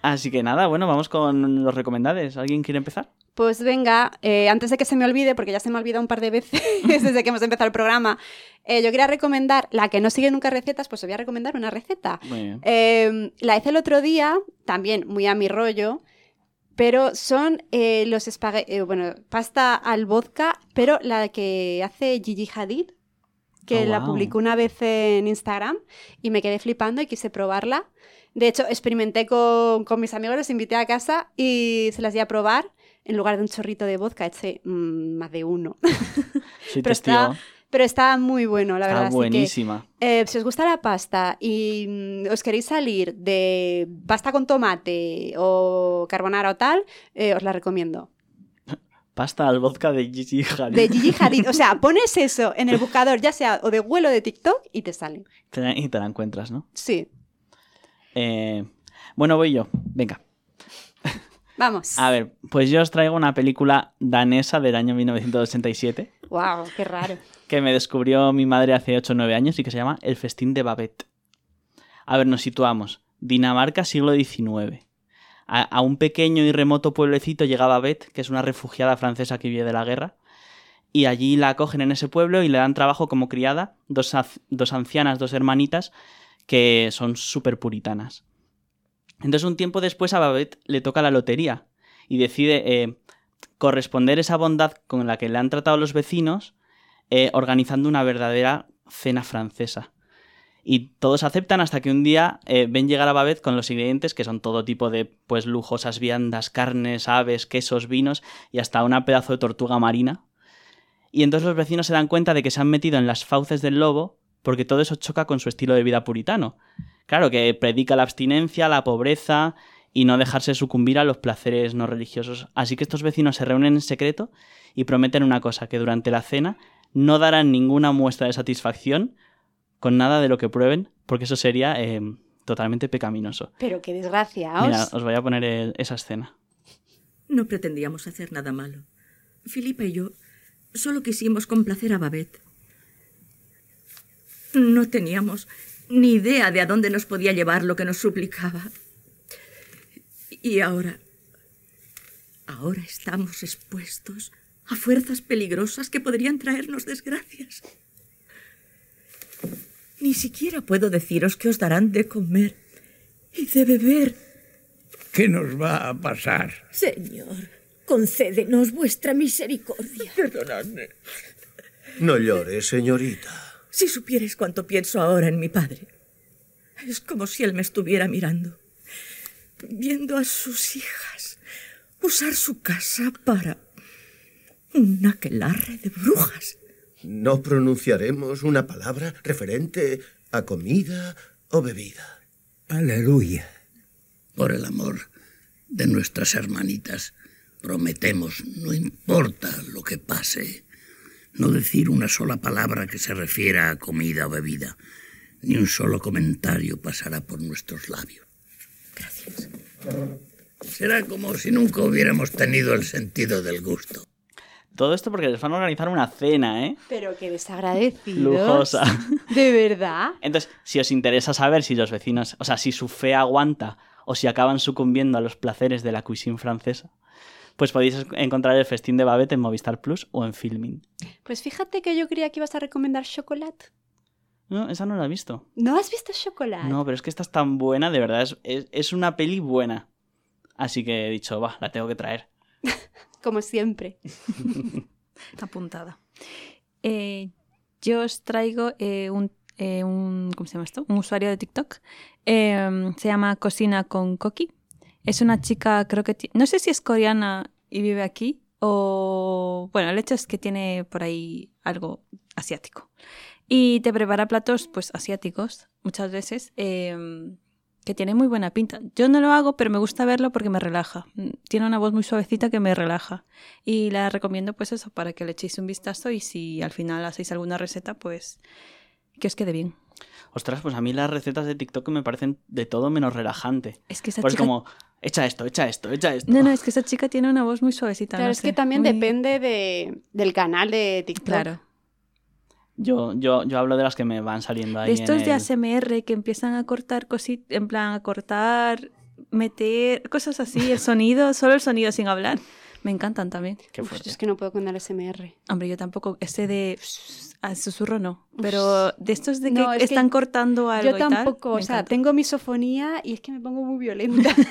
[SPEAKER 7] Así que nada, bueno, vamos con los recomendades. ¿Alguien quiere empezar?
[SPEAKER 8] Pues venga, eh, antes de que se me olvide, porque ya se me ha olvidado un par de veces desde que hemos empezado el programa, eh, yo quería recomendar, la que no sigue nunca recetas, pues os voy a recomendar una receta.
[SPEAKER 7] Muy bien.
[SPEAKER 8] Eh, la hice el otro día, también muy a mi rollo, pero son los espaguetis, bueno, pasta al vodka, pero la que hace Gigi Hadid, que
[SPEAKER 7] Oh,
[SPEAKER 8] la
[SPEAKER 7] wow.
[SPEAKER 8] publicó una vez en Instagram y me quedé flipando y quise probarla. De hecho, experimenté con, con mis amigos, los invité a casa y se las di a probar. En lugar de un chorrito de vodka, eché mm, más de uno.
[SPEAKER 7] Soy <laughs>
[SPEAKER 8] pero está- Pero está muy bueno, la verdad.
[SPEAKER 7] Está
[SPEAKER 8] así que,
[SPEAKER 7] buenísima.
[SPEAKER 8] eh, si os gusta la pasta y mm, os queréis salir de pasta con tomate o carbonara o tal, eh, os la recomiendo.
[SPEAKER 7] Pasta al vodka de Gigi Hadid.
[SPEAKER 8] De Gigi Hadid. O sea, <laughs> pones eso en el buscador, ya sea o de vuelo de TikTok, y te sale.
[SPEAKER 7] Y te la encuentras, ¿no?
[SPEAKER 8] Sí.
[SPEAKER 7] Eh, bueno, voy yo. Venga.
[SPEAKER 8] Vamos.
[SPEAKER 7] A ver, pues yo os traigo una película danesa del año 1987
[SPEAKER 8] Wow, qué raro.
[SPEAKER 7] que me descubrió mi madre hace 8 o 9 años y que se llama El festín de Babette. A ver, nos situamos. Dinamarca, siglo XIX. A, un pequeño y remoto pueblecito llega Babette, que es una refugiada francesa que vive de la guerra, y allí la acogen en ese pueblo y le dan trabajo como criada, dos, dos ancianas, dos hermanitas, que son súper puritanas. Entonces un tiempo después a Babette le toca la lotería y decide eh, corresponder esa bondad con la que le han tratado los vecinos eh, organizando una verdadera cena francesa. Y todos aceptan hasta que un día eh, ven llegar a Babette con los ingredientes que son todo tipo de pues lujosas viandas, carnes, aves, quesos, vinos y hasta una pedazo de tortuga marina. Y entonces los vecinos se dan cuenta de que se han metido en las fauces del lobo porque todo eso choca con su estilo de vida puritano. Claro, que predica la abstinencia, la pobreza y no dejarse sucumbir a los placeres no religiosos. Así que estos vecinos se reúnen en secreto y prometen una cosa, que durante la cena no darán ninguna muestra de satisfacción con nada de lo que prueben, porque eso sería eh, totalmente pecaminoso.
[SPEAKER 8] Pero qué desgraciaos.
[SPEAKER 7] Mira, os voy a poner esa escena.
[SPEAKER 11] No pretendíamos hacer nada malo. Filipa y yo solo quisimos complacer a Babette. No teníamos ni idea de a dónde nos podía llevar lo que nos suplicaba. Y ahora, ahora estamos expuestos a fuerzas peligrosas que podrían traernos desgracias. Ni siquiera puedo deciros que os darán de comer y de beber.
[SPEAKER 12] ¿Qué nos va a pasar?
[SPEAKER 13] Señor, concédenos vuestra misericordia.
[SPEAKER 12] Perdonadme.
[SPEAKER 14] No llore, señorita.
[SPEAKER 11] Si supierais cuánto pienso ahora en mi padre. Es como si él me estuviera mirando, viendo a sus hijas usar su casa para un aquelarre de brujas.
[SPEAKER 14] No pronunciaremos una palabra referente a comida o bebida.
[SPEAKER 12] Aleluya. Por el amor de nuestras hermanitas, prometemos, no importa lo que pase, no decir una sola palabra que se refiera a comida o bebida. Ni un solo comentario pasará por nuestros labios.
[SPEAKER 11] Gracias.
[SPEAKER 12] Será como si nunca hubiéramos tenido el sentido del gusto.
[SPEAKER 7] Todo esto porque les van a organizar una cena, ¿eh?
[SPEAKER 8] Pero qué desagradecidos.
[SPEAKER 7] Lujosa. <laughs>
[SPEAKER 8] ¿De verdad?
[SPEAKER 7] Entonces, si os interesa saber si los vecinos, o sea, si su fe aguanta o si acaban sucumbiendo a los placeres de la cuisine francesa, pues podéis encontrar el festín de Babette en Movistar Plus o en Filmin.
[SPEAKER 8] Pues fíjate que yo creía que ibas a recomendar Chocolate.
[SPEAKER 7] No, esa no la he visto.
[SPEAKER 8] ¿No has visto Chocolate?
[SPEAKER 7] No, pero es que esta es tan buena, de verdad, es, es, es una peli buena. Así que he dicho, va, la tengo que traer. <laughs>
[SPEAKER 8] Como siempre. <laughs>
[SPEAKER 2] Apuntada. Eh, yo os traigo eh, un, eh, un- ¿Cómo se llama esto? Un usuario de TikTok. Eh, se llama Cocina con Coqui. Es una chica, creo que... No sé si es coreana y vive aquí o... Bueno, el hecho es que tiene por ahí algo asiático. Y te prepara platos, pues, asiáticos, muchas veces, eh, que tiene muy buena pinta. Yo no lo hago, pero me gusta verlo porque me relaja. Mm, Tiene una voz muy suavecita que me relaja. Y la recomiendo, pues eso, para que le echéis un vistazo y si al final hacéis alguna receta, pues que os quede bien.
[SPEAKER 7] Ostras, pues a mí las recetas de TikTok me parecen de todo menos relajante.
[SPEAKER 2] Es que esa
[SPEAKER 7] Pues
[SPEAKER 2] chica...
[SPEAKER 7] como, echa esto, echa esto, echa esto.
[SPEAKER 2] No, no, es que esa chica tiene una voz muy suavecita.
[SPEAKER 8] Claro,
[SPEAKER 2] no
[SPEAKER 8] es que también
[SPEAKER 2] muy-
[SPEAKER 8] depende de, del canal de TikTok.
[SPEAKER 2] Claro.
[SPEAKER 7] Yo, yo, yo hablo de las que me van saliendo ahí.
[SPEAKER 2] De estos
[SPEAKER 7] en
[SPEAKER 2] de
[SPEAKER 7] el-
[SPEAKER 2] ASMR que empiezan a cortar cositas, en plan a cortar, meter cosas así, el sonido, <laughs> solo el sonido sin hablar. Me encantan también.
[SPEAKER 7] Qué
[SPEAKER 8] Uf, es que no puedo con el SMR.
[SPEAKER 2] Hombre, yo tampoco, ese de al susurro no, pero de estos de que
[SPEAKER 8] No, es que
[SPEAKER 2] están cortando algo
[SPEAKER 8] Yo
[SPEAKER 2] y tal,
[SPEAKER 8] tampoco, o sea,
[SPEAKER 2] encanta.
[SPEAKER 8] tengo misofonía y es que me pongo muy violenta. <laughs>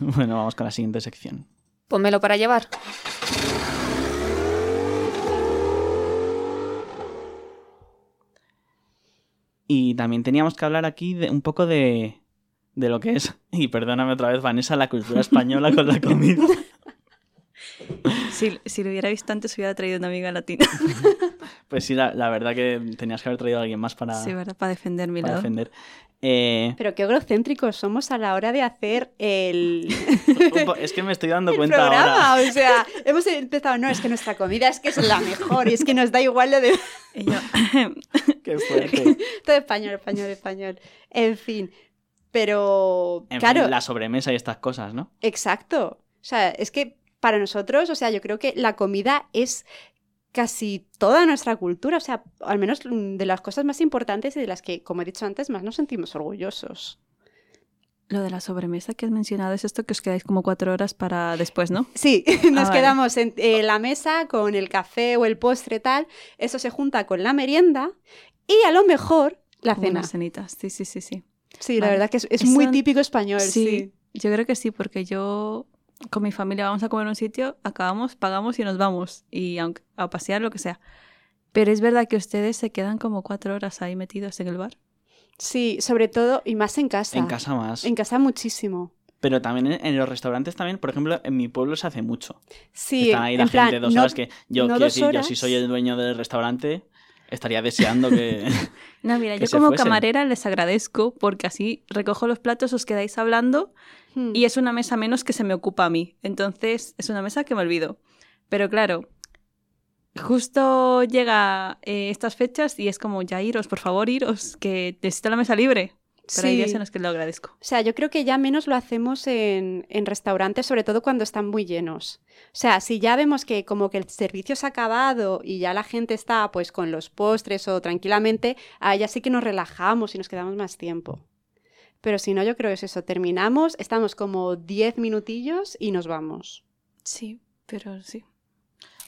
[SPEAKER 7] Bueno, vamos con la siguiente sección.
[SPEAKER 6] Pónmelo para llevar.
[SPEAKER 7] Y también teníamos que hablar aquí de un poco de, de lo que es, <laughs> y perdóname otra vez, Vanessa, la cultura española con la comida. <laughs>
[SPEAKER 2] Si, si lo hubiera visto antes, hubiera traído una amiga latina. <laughs>
[SPEAKER 7] Pues sí, la, la verdad que tenías que haber traído a alguien más para,
[SPEAKER 2] Sí, ¿verdad? Para defender mi
[SPEAKER 7] para
[SPEAKER 2] lado.
[SPEAKER 7] defender. Eh,
[SPEAKER 8] Pero qué egocéntricos somos a la hora de hacer el, <laughs>
[SPEAKER 7] es que me estoy dando <laughs>
[SPEAKER 8] el
[SPEAKER 7] cuenta
[SPEAKER 8] programa.
[SPEAKER 7] ahora.
[SPEAKER 8] O sea, hemos empezado, no, es que nuestra comida es que es la mejor y es que nos da igual lo de <laughs>
[SPEAKER 7] Qué fuerte.
[SPEAKER 8] todo español, español, español. En fin, pero
[SPEAKER 7] En
[SPEAKER 8] claro,
[SPEAKER 7] fin, la sobremesa y estas cosas, ¿no?
[SPEAKER 8] Exacto. O sea, es que para nosotros, o sea, yo creo que la comida es casi toda nuestra cultura, o sea, al menos mm, de las cosas más importantes y de las que, como he dicho antes, más nos sentimos orgullosos.
[SPEAKER 2] Lo de la sobremesa que has mencionado es esto que os quedáis como cuatro horas para después, ¿no?
[SPEAKER 8] Sí, <laughs> nos
[SPEAKER 2] Ah, vale.
[SPEAKER 8] quedamos en eh, la mesa con el café o el postre tal, eso se junta con la merienda y a lo mejor la cena.
[SPEAKER 2] unas cenitas. Sí, sí, sí, sí.
[SPEAKER 8] Sí, la verdad que es, es muy típico español, sí.
[SPEAKER 2] Sí, yo creo que sí, porque yo con mi familia vamos a comer a un sitio, acabamos, pagamos y nos vamos. Y aunque, a pasear, lo que sea. Pero es verdad que ustedes se quedan como cuatro horas ahí metidos en el bar.
[SPEAKER 8] Sí, sobre todo, y más en casa.
[SPEAKER 7] En casa más.
[SPEAKER 8] En casa muchísimo.
[SPEAKER 7] Pero también en, en los restaurantes también, por ejemplo, en mi pueblo se hace mucho.
[SPEAKER 8] Sí,
[SPEAKER 7] Están ahí la
[SPEAKER 8] plan,
[SPEAKER 7] gente dos
[SPEAKER 8] no-
[SPEAKER 7] horas que yo
[SPEAKER 8] no
[SPEAKER 7] quiero yo si soy el dueño del restaurante, estaría deseando que. <laughs>
[SPEAKER 2] No, mira,
[SPEAKER 7] que
[SPEAKER 2] yo
[SPEAKER 7] se
[SPEAKER 2] como
[SPEAKER 7] fuesen.
[SPEAKER 2] camarera les agradezco porque así recojo los platos, os quedáis hablando
[SPEAKER 8] Hmm.
[SPEAKER 2] y es una mesa menos que se me ocupa a mí. Entonces es una mesa que me olvido. Pero claro, justo llega eh, estas fechas y es como, ya iros, por favor, iros, que necesito la mesa libre. Pero hay días
[SPEAKER 8] Sí.
[SPEAKER 2] en los que lo agradezco.
[SPEAKER 8] O sea, yo creo que ya menos lo hacemos en, en restaurantes, sobre todo cuando están muy llenos. O sea, si ya vemos que como que el servicio se ha acabado y ya la gente está pues con los postres o tranquilamente, ahí ya sí que nos relajamos y nos quedamos más tiempo. Pero si no, yo creo que es eso. Terminamos, estamos como 10 minutillos y nos vamos.
[SPEAKER 2] Sí, pero sí.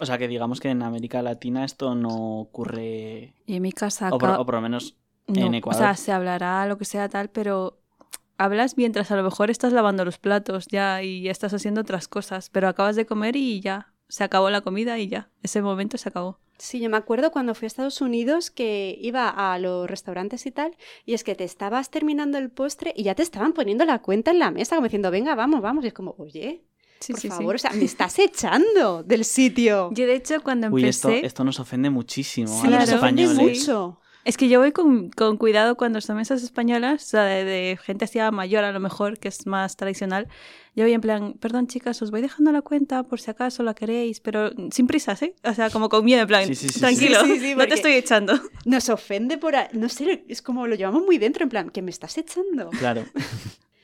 [SPEAKER 7] O sea, que digamos que en América Latina esto no ocurre.
[SPEAKER 2] Y en mi casa
[SPEAKER 7] O por, o lo menos
[SPEAKER 2] No,
[SPEAKER 7] en
[SPEAKER 2] O
[SPEAKER 7] Ecuador.
[SPEAKER 2] sea, se hablará lo que sea tal, pero hablas mientras a lo mejor estás lavando los platos ya y ya estás haciendo otras cosas, pero acabas de comer y ya, se acabó la comida y ya, ese momento se acabó.
[SPEAKER 8] Sí, yo me acuerdo cuando fui a Estados Unidos que iba a los restaurantes y tal, y es que te estabas terminando el postre y ya te estaban poniendo la cuenta en la mesa, como diciendo, venga, vamos, vamos. Y es como, oye,
[SPEAKER 2] Sí,
[SPEAKER 8] por
[SPEAKER 2] sí, sí.
[SPEAKER 8] favor, o sea, me estás echando del sitio.
[SPEAKER 2] Yo de hecho cuando
[SPEAKER 7] Uy, esto,
[SPEAKER 2] empecé...
[SPEAKER 7] esto nos ofende muchísimo
[SPEAKER 8] Sí,
[SPEAKER 7] a los
[SPEAKER 8] nos ofende
[SPEAKER 7] españoles.
[SPEAKER 8] mucho.
[SPEAKER 2] Es que yo voy con, con cuidado cuando son mesas españolas, o sea, de, de gente así mayor a lo mejor, que es más tradicional. Yo voy en plan, perdón chicas, os voy dejando la cuenta por si acaso la queréis, pero sin prisas, ¿eh? O sea, como con miedo, en plan,
[SPEAKER 7] Sí, sí, sí,
[SPEAKER 2] tranquilo,
[SPEAKER 8] Sí, sí, sí,
[SPEAKER 2] no te estoy echando.
[SPEAKER 8] Nos ofende por... a- No sé, es como lo llevamos muy dentro, en plan, que me estás echando.
[SPEAKER 7] Claro.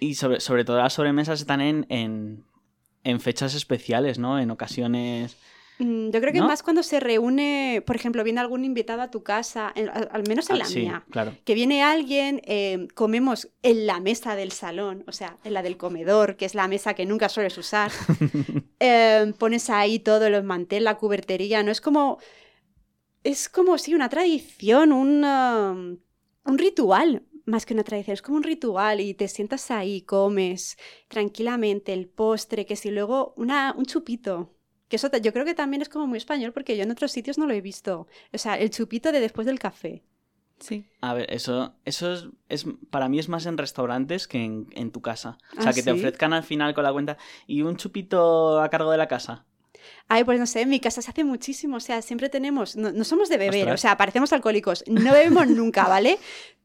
[SPEAKER 7] Y sobre, sobre todo las sobremesas están en, en, en fechas especiales, ¿no? En ocasiones.
[SPEAKER 8] Mm, Yo creo que
[SPEAKER 7] ¿No?
[SPEAKER 8] más cuando se reúne, por ejemplo, viene algún invitado a tu casa, en- al, al menos en
[SPEAKER 7] Ah,
[SPEAKER 8] la
[SPEAKER 7] sí,
[SPEAKER 8] mía.
[SPEAKER 7] claro.
[SPEAKER 8] Que viene alguien, eh, comemos en la mesa del salón, o sea, en la del comedor, que es la mesa que nunca sueles usar. <laughs> Eh, pones ahí todo, los mantel, la cubertería, ¿no? Es como. Es como, sí, una tradición, un, um, un ritual, más que una tradición, es como un ritual y te sientas ahí, comes tranquilamente el postre, que si luego una, un chupito. Que eso yo creo que también es como muy español porque yo en otros sitios no lo he visto. O sea, el chupito de después del café.
[SPEAKER 2] Sí.
[SPEAKER 7] A ver, eso, eso es, es- para mí es más en restaurantes que en, en tu casa. O sea,
[SPEAKER 8] Ah,
[SPEAKER 7] que te
[SPEAKER 8] ¿sí?
[SPEAKER 7] ofrezcan al final con la cuenta y un chupito a cargo de la casa.
[SPEAKER 8] Ay, pues no sé, en mi casa se hace muchísimo, o sea, siempre tenemos, no, no somos de beber,
[SPEAKER 7] Ostras.
[SPEAKER 8] o sea, parecemos alcohólicos, no bebemos <laughs> nunca, ¿vale?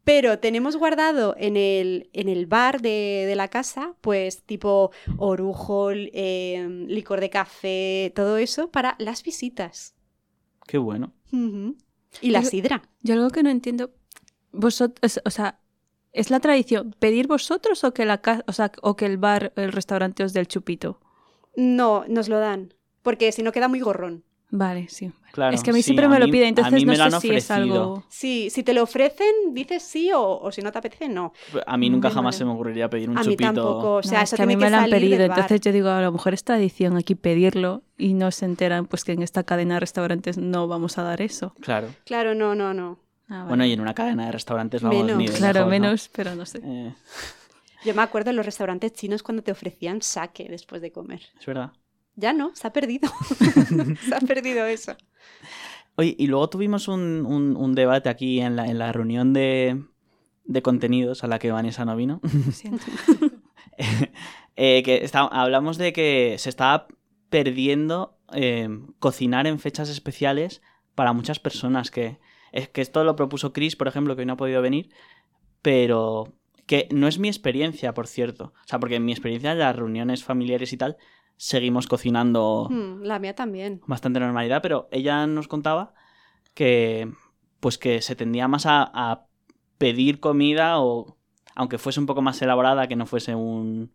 [SPEAKER 8] Pero tenemos guardado en el, en el bar de, de la casa, pues tipo orujo, eh, licor de café, todo eso para las visitas.
[SPEAKER 7] Qué bueno.
[SPEAKER 8] Y la
[SPEAKER 2] Yo-
[SPEAKER 8] sidra.
[SPEAKER 2] Yo algo que no entiendo, vosotros, o sea, ¿es la tradición pedir vosotros o que la o sea, o que el bar, el restaurante os dé el chupito?
[SPEAKER 8] No, nos lo dan, porque si no queda muy gorrón.
[SPEAKER 2] Vale, sí.
[SPEAKER 7] Claro,
[SPEAKER 2] es que a mí
[SPEAKER 7] sí,
[SPEAKER 2] siempre
[SPEAKER 7] a
[SPEAKER 2] me lo piden,
[SPEAKER 7] a
[SPEAKER 2] entonces no sé si es algo...
[SPEAKER 8] Sí, si te lo ofrecen, dices sí, o, o si no te apetece, no.
[SPEAKER 7] A mí nunca jamás
[SPEAKER 8] vale.
[SPEAKER 7] se me ocurriría pedir un
[SPEAKER 8] A mí
[SPEAKER 7] chupito.
[SPEAKER 8] tampoco, o sea,
[SPEAKER 2] No,
[SPEAKER 8] eso
[SPEAKER 2] es que a mí me lo han pedido, entonces yo digo, a lo mejor es tradición aquí pedirlo y no se enteran pues que en esta cadena de restaurantes no vamos a dar eso.
[SPEAKER 7] Claro.
[SPEAKER 8] Claro, no, no, no.
[SPEAKER 2] Ah, vale.
[SPEAKER 7] Bueno, y en una cadena de restaurantes vamos
[SPEAKER 8] Menos.
[SPEAKER 7] ni de
[SPEAKER 2] Claro, menos, pero no sé.
[SPEAKER 7] Eh,
[SPEAKER 8] Yo me acuerdo en los restaurantes chinos cuando te ofrecían sake después de comer.
[SPEAKER 7] es verdad.
[SPEAKER 8] Ya no, se ha perdido. <laughs> se ha perdido eso.
[SPEAKER 7] Oye, y luego tuvimos un, un- un debate aquí en la, en la reunión de, de contenidos a la que Vanessa no vino.
[SPEAKER 2] Lo <laughs> siento. <laughs>
[SPEAKER 7] Eh, que está- hablamos de que se estaba perdiendo eh, cocinar en fechas especiales para muchas personas. Que, es que esto lo propuso Chris, por ejemplo, que hoy no ha podido venir, pero que no es mi experiencia, por cierto. O sea, porque en mi experiencia en las reuniones familiares y tal, seguimos cocinando
[SPEAKER 8] Hmm, la mía también.
[SPEAKER 7] bastante normalidad, pero ella nos contaba que pues que se tendía más a, a pedir comida o aunque fuese un poco más elaborada, que no fuese un,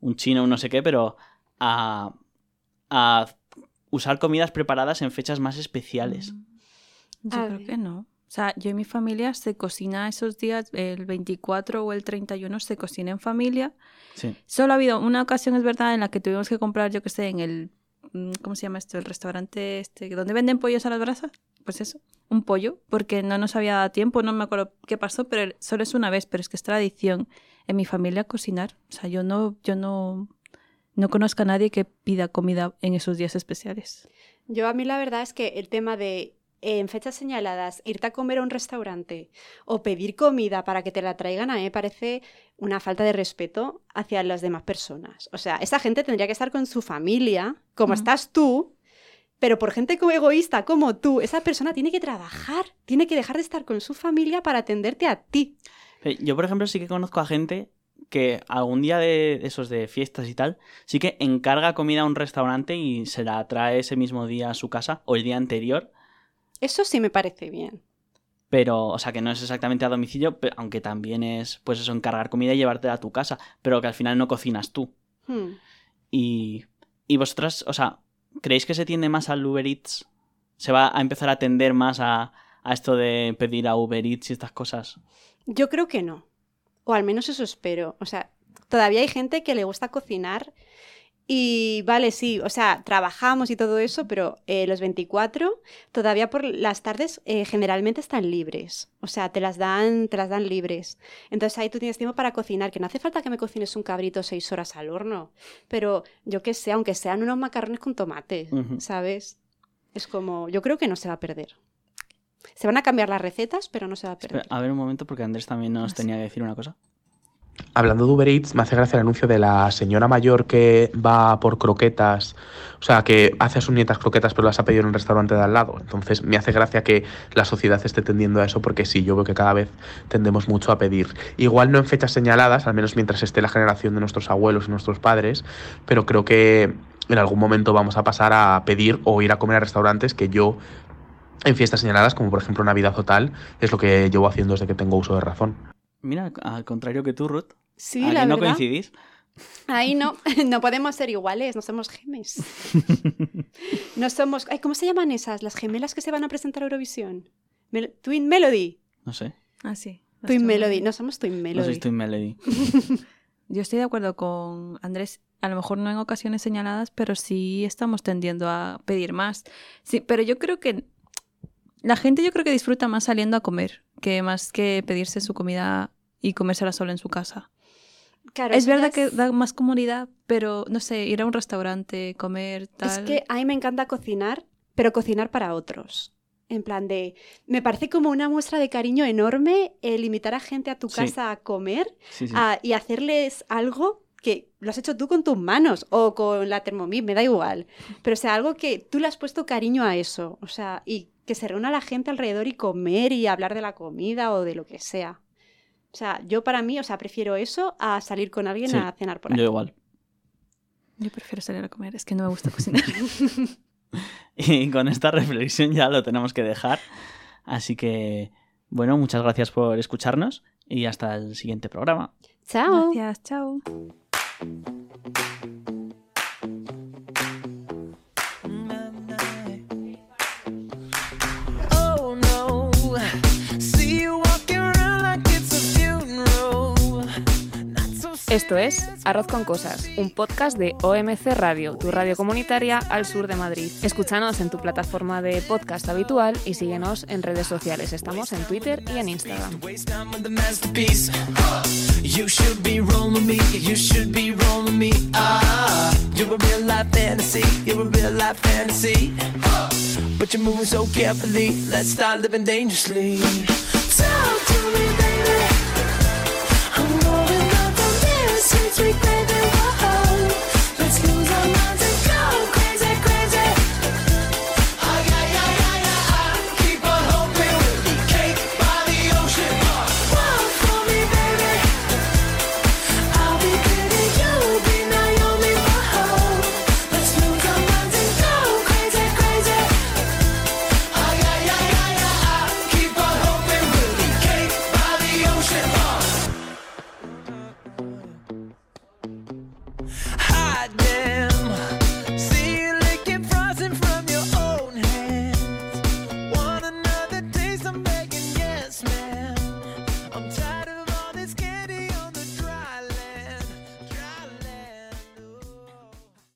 [SPEAKER 7] un chino o no sé qué, pero a, a usar comidas preparadas en fechas más especiales.
[SPEAKER 2] Yo
[SPEAKER 8] A
[SPEAKER 2] creo
[SPEAKER 8] ver.
[SPEAKER 2] que no. O sea, yo en mi familia se cocina esos días, el 24 o el 31 se cocina en familia.
[SPEAKER 7] Sí.
[SPEAKER 2] Solo ha habido una ocasión, es verdad, en la que tuvimos que comprar, yo que sé, en el, mm, ¿cómo se llama esto? El restaurante este, donde venden pollos a las brasas. Pues eso, un pollo, porque no nos había dado tiempo, no me acuerdo qué pasó, pero solo es una vez, pero es que es tradición en mi familia cocinar. O sea, yo no, yo no, no conozco a nadie que pida comida en esos días especiales.
[SPEAKER 8] Yo a mí la verdad es que el tema de en fechas señaladas irte a comer a un restaurante o pedir comida para que te la traigan a mí me parece una falta de respeto hacia las demás personas. O sea, esa gente tendría que estar con su familia, como estás tú, pero por gente como egoísta como tú, esa persona tiene que trabajar, tiene que dejar de estar con su familia para atenderte a ti.
[SPEAKER 7] Eh, Yo, por ejemplo, sí que conozco a gente que algún día de esos de fiestas y tal, sí que encarga comida a un restaurante y se la trae ese mismo día a su casa o el día anterior.
[SPEAKER 8] Eso sí me parece bien.
[SPEAKER 7] Pero, o sea, que no es exactamente a domicilio, aunque también es, pues eso, encargar comida y llevártela a tu casa, pero que al final no cocinas tú.
[SPEAKER 8] Hmm.
[SPEAKER 7] Y, y vosotras, o sea, ¿creéis que se tiende más al Uber Eats? ¿Se va a empezar a tender más a, a esto de pedir a Uber Eats y estas cosas?
[SPEAKER 8] Yo creo que no. O al menos eso espero. O sea, todavía hay gente que le gusta cocinar y vale, sí, o sea, trabajamos y todo eso, pero eh, los 24 todavía por las tardes eh, generalmente están libres. O sea, te las dan, te las dan libres. Entonces ahí tú tienes tiempo para cocinar, que no hace falta que me cocines un cabrito seis horas al horno, pero yo qué sé, aunque sean unos macarrones con tomate. ¿sabes? Es como, yo creo que no se va a perder. Se van a cambiar las recetas, pero no se va a perder.
[SPEAKER 7] Espera, a ver un momento, porque Andrés también nos tenía que decir una cosa.
[SPEAKER 5] Hablando de Uber Eats, me hace gracia el anuncio de la señora mayor que va por croquetas, o sea, que hace a sus nietas croquetas pero las ha pedido en un restaurante de al lado. Entonces me hace gracia que la sociedad esté tendiendo a eso porque sí, yo veo que cada vez tendemos mucho a pedir. Igual no en fechas señaladas, al menos mientras esté la generación de nuestros abuelos y nuestros padres, pero creo que en algún momento vamos a pasar a pedir o ir a comer a restaurantes que yo en fiestas señaladas, como por ejemplo Navidad o tal, es lo que llevo haciendo desde que tengo uso de razón.
[SPEAKER 7] Mira, al contrario que tú, Ruth.
[SPEAKER 8] Sí, la
[SPEAKER 7] no
[SPEAKER 8] verdad.
[SPEAKER 7] coincidís.
[SPEAKER 8] Ahí no, <laughs> no podemos ser iguales, no somos gemes. <laughs> No somos. Ay, ¿Cómo se llaman esas? Las gemelas que se van a presentar a Eurovisión. Mel- Twin Melody.
[SPEAKER 7] No sé.
[SPEAKER 2] Ah, sí.
[SPEAKER 8] Twin. Melody. No somos Twin
[SPEAKER 7] No
[SPEAKER 8] Melody.
[SPEAKER 7] sois Twin Melody. <laughs>
[SPEAKER 2] Yo estoy de acuerdo con Andrés. A lo mejor no en ocasiones señaladas, pero sí estamos tendiendo a pedir más. Sí, pero yo creo que la gente yo creo que disfruta más saliendo a comer que más que pedirse su comida y comérsela sola en su casa.
[SPEAKER 8] Claro,
[SPEAKER 2] es verdad
[SPEAKER 8] ya
[SPEAKER 2] que
[SPEAKER 8] es-
[SPEAKER 2] da más comodidad, pero no sé, ir a un restaurante, comer, tal.
[SPEAKER 8] Es que a mí me encanta cocinar, pero cocinar para otros. En plan de. Me parece como una muestra de cariño enorme el invitar a gente a tu
[SPEAKER 7] Sí.
[SPEAKER 8] casa a comer
[SPEAKER 7] Sí, sí.
[SPEAKER 8] a- y hacerles algo que lo has hecho tú con tus manos o con la Thermomix, me da igual. Pero o sea, algo que tú le has puesto cariño a eso. O sea, y que se reúna la gente alrededor y comer y hablar de la comida o de lo que sea. O sea, yo para mí, o sea, prefiero eso a salir con alguien
[SPEAKER 7] Sí,
[SPEAKER 8] a cenar por ahí.
[SPEAKER 7] Yo igual.
[SPEAKER 2] Yo prefiero salir a comer, es que no me gusta cocinar. <laughs>
[SPEAKER 7] Y con esta reflexión ya lo tenemos que dejar. Así que, bueno, muchas gracias por escucharnos y hasta el siguiente programa.
[SPEAKER 8] Chao.
[SPEAKER 2] Gracias, chao.
[SPEAKER 6] Esto es Arroz con Cosas, un podcast de OMC Radio, tu radio comunitaria al sur de Madrid. Escúchanos en tu plataforma de podcast habitual y síguenos en redes sociales. Estamos en Twitter y en Instagram.
[SPEAKER 9] Sweet baby.